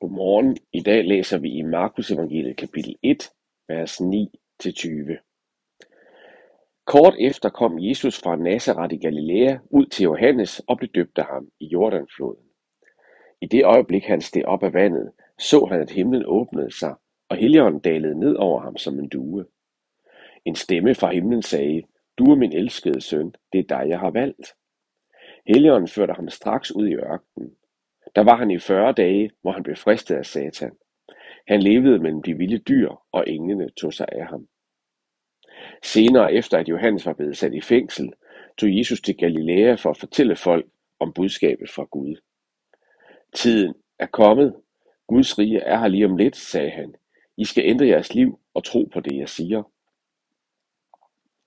Godmorgen. I dag læser vi i Markus evangeliet kapitel 1, vers 9-20. Kort efter kom Jesus fra Nazareth i Galilea ud til Johannes og blev døbt af ham i Jordanfloden. I det øjeblik han steg op af vandet, så han, at himlen åbnede sig, og Helligånden dalede ned over ham som en due. En stemme fra himlen sagde, Du er min elskede søn, det er dig, jeg har valgt. Helligånden førte ham straks ud i ørkenen. Der var han i 40 dage, hvor han blev fristet af Satan. Han levede mellem de vilde dyr, og englene tog sig af ham. Senere efter at Johannes var blevet sat i fængsel, tog Jesus til Galilea for at fortælle folk om budskabet fra Gud. Tiden er kommet. Guds rige er her lige om lidt, sagde han. I skal ændre jeres liv og tro på det, jeg siger.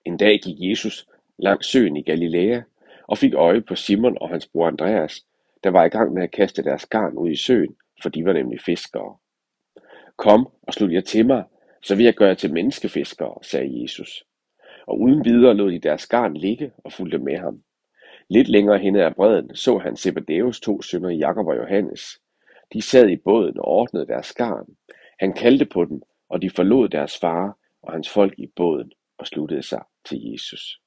En dag gik Jesus langs søen i Galilea og fik øje på Simon og hans bror Andreas, der var i gang med at kaste deres garn ud i søen, for de var nemlig fiskere. Kom og slut jer til mig, så vil jeg gøre jer til menneskefiskere, sagde Jesus. Og uden videre lod de deres garn ligge og fulgte med ham. Lidt længere henne ad bredden så han Zebedeus to sønner Jakob og Johannes. De sad i båden og ordnede deres garn. Han kaldte på dem, og de forlod deres far og hans folk i båden og sluttede sig til Jesus.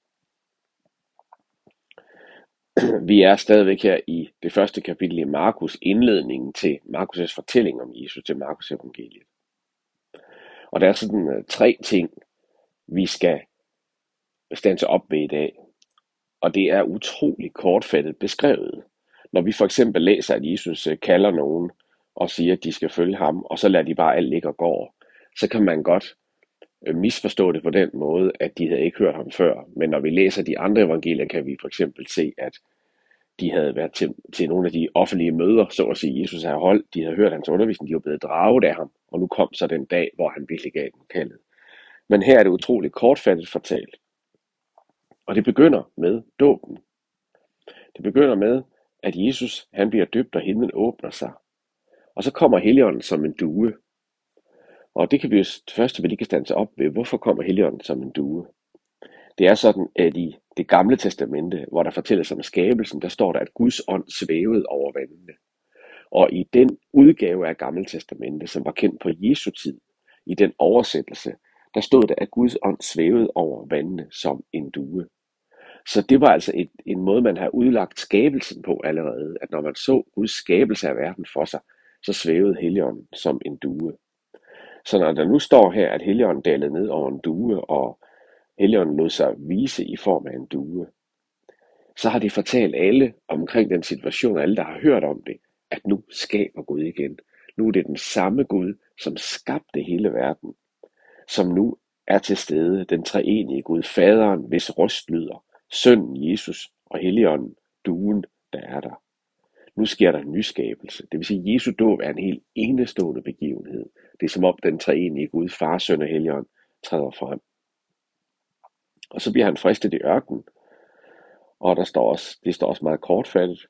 Vi er stadigvæk her i det første kapitel i Markus, indledningen til Markus' fortælling om Jesus til Markus evangeliet. Og der er sådan øh, tre ting, vi skal standse op ved i dag. Og det er utrolig kortfattet beskrevet. Når vi for eksempel læser, at Jesus øh, kalder nogen og siger, at de skal følge ham, og så lader de bare alt ligge og gå, så kan man godt Øh, misforstå det på den måde, at de havde ikke hørt ham før. Men når vi læser de andre evangelier, kan vi for eksempel se, at de havde været til, til nogle af de offentlige møder, så at sige, Jesus havde holdt, de havde hørt hans undervisning, de var blevet draget af ham, og nu kom så den dag, hvor han virkelig gav den kaldet. Men her er det utroligt kortfattet fortalt. Og det begynder med dåben. Det begynder med, at Jesus han bliver døbt, og himlen åbner sig. Og så kommer Helligånden som en due. Og det kan vi jo først vil ikke stande op ved. Hvorfor kommer Helligånden som en due? Det er sådan, at i det gamle testamente, hvor der fortælles om skabelsen, der står der, at Guds ånd svævede over vandene. Og i den udgave af Gamle Testamente, som var kendt på Jesu tid, i den oversættelse, der stod der, at Guds ånd svævede over vandene som en due. Så det var altså et, en måde, man har udlagt skabelsen på allerede, at når man så Guds skabelse af verden for sig, så svævede Helligånden som en due. Så når der nu står her, at Helligånden dalede ned over en due, og Helligånden lod sig vise i form af en due, så har det fortalt alle omkring den situation, alle der har hørt om det, at nu skaber Gud igen. Nu er det den samme Gud, som skabte hele verden, som nu er til stede, den treenige Gud, faderen, hvis røst lyder, sønnen Jesus og Helligånden, duen, der er der. Nu sker der en nyskabelse. Det vil sige, at Jesu dåb er en helt enestående begivenhed. Det er som om den treenige Gud, far, søn og Helligånd, træder frem. Og så bliver han fristet i ørkenen. Og der står også, det står også meget kortfattet.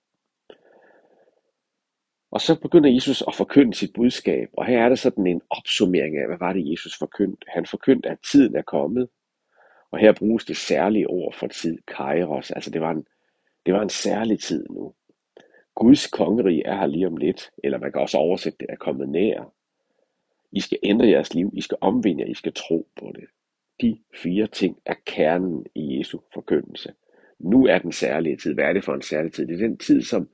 Og så begynder Jesus at forkynde sit budskab, og her er der sådan en opsummering af, hvad var det Jesus forkyndte. Han forkyndte, at tiden er kommet, og her bruges det særlige ord for tid, kairos, altså det var en, det var en særlig tid nu. Guds kongerige er her lige om lidt, eller man kan også oversætte det, er kommet nær. I skal ændre jeres liv, I skal omvende jer, I skal tro på det. De fire ting er kernen i Jesu forkyndelse. Nu er den særlige tid. Hvad er det for en særlig tid? Det er den tid, som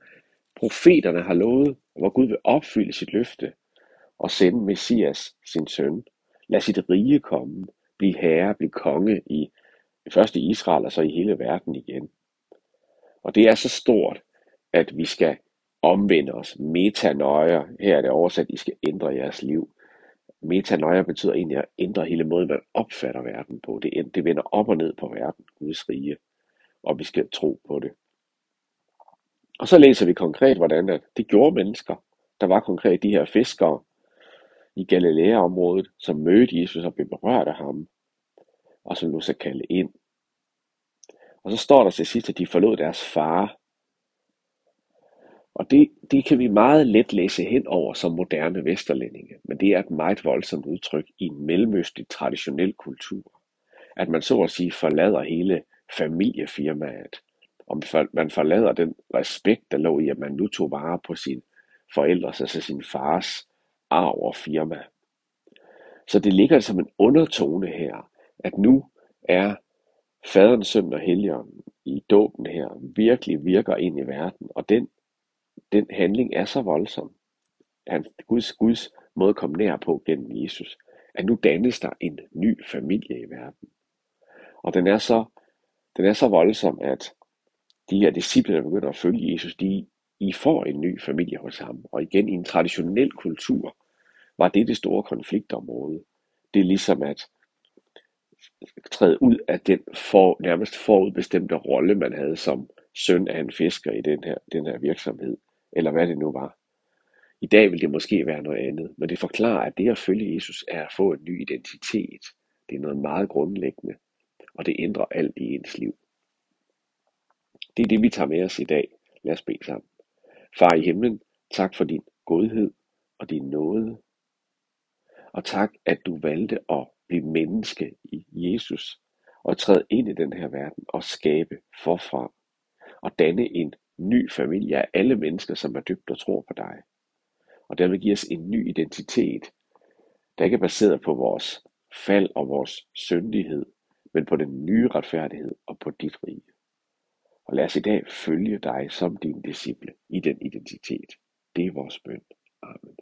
profeterne har lovet, hvor Gud vil opfylde sit løfte og sende Messias, sin søn. Lad sit rige komme, blive herre, blive konge i først i Israel og så i hele verden igen. Og det er så stort, at vi skal omvende os. Metanoia, her er det oversat, I skal ændre jeres liv. Metanoia betyder egentlig at ændre hele måden, man opfatter verden på. Det, det vender op og ned på verden, Guds rige, og vi skal tro på det. Og så læser vi konkret, hvordan det, det gjorde mennesker. Der var konkret de her fiskere i Galilea-området, som mødte Jesus og blev berørt af ham, og som nu sig kalde ind. Og så står der til sidst, at de forlod deres far og det, det kan vi meget let læse hen over som moderne vesterlændinge, men det er et meget voldsomt udtryk i en mellemøstlig traditionel kultur. At man så at sige forlader hele familiefirmaet, om man forlader den respekt, der lå i, at man nu tog vare på sin forældres, altså sin fars arv og firma. Så det ligger som en undertone her, at nu er faderen, søn og helgen i dåben her virkelig virker ind i verden, og den, den handling er så voldsom, at Guds, Guds måde at komme nær på gennem Jesus, at nu dannes der en ny familie i verden. Og den er så, den er så voldsom, at de her disciple, der begynder at følge Jesus, de, I får en ny familie hos ham. Og igen, i en traditionel kultur, var det det store konfliktområde. Det er ligesom at træde ud af den for, nærmest forudbestemte rolle, man havde som søn af en fisker i den her, den her virksomhed, eller hvad det nu var. I dag vil det måske være noget andet, men det forklarer, at det at følge Jesus er at få en ny identitet. Det er noget meget grundlæggende, og det ændrer alt i ens liv. Det er det, vi tager med os i dag. Lad os bede sammen. Far i himlen, tak for din godhed og din nåde. Og tak, at du valgte at blive menneske i Jesus og træde ind i den her verden og skabe forfra og danne en ny familie af alle mennesker, som er dybt og tror på dig. Og derved give os en ny identitet, der ikke er baseret på vores fald og vores syndighed, men på den nye retfærdighed og på dit rige. Og lad os i dag følge dig som din disciple i den identitet. Det er vores bøn. Amen.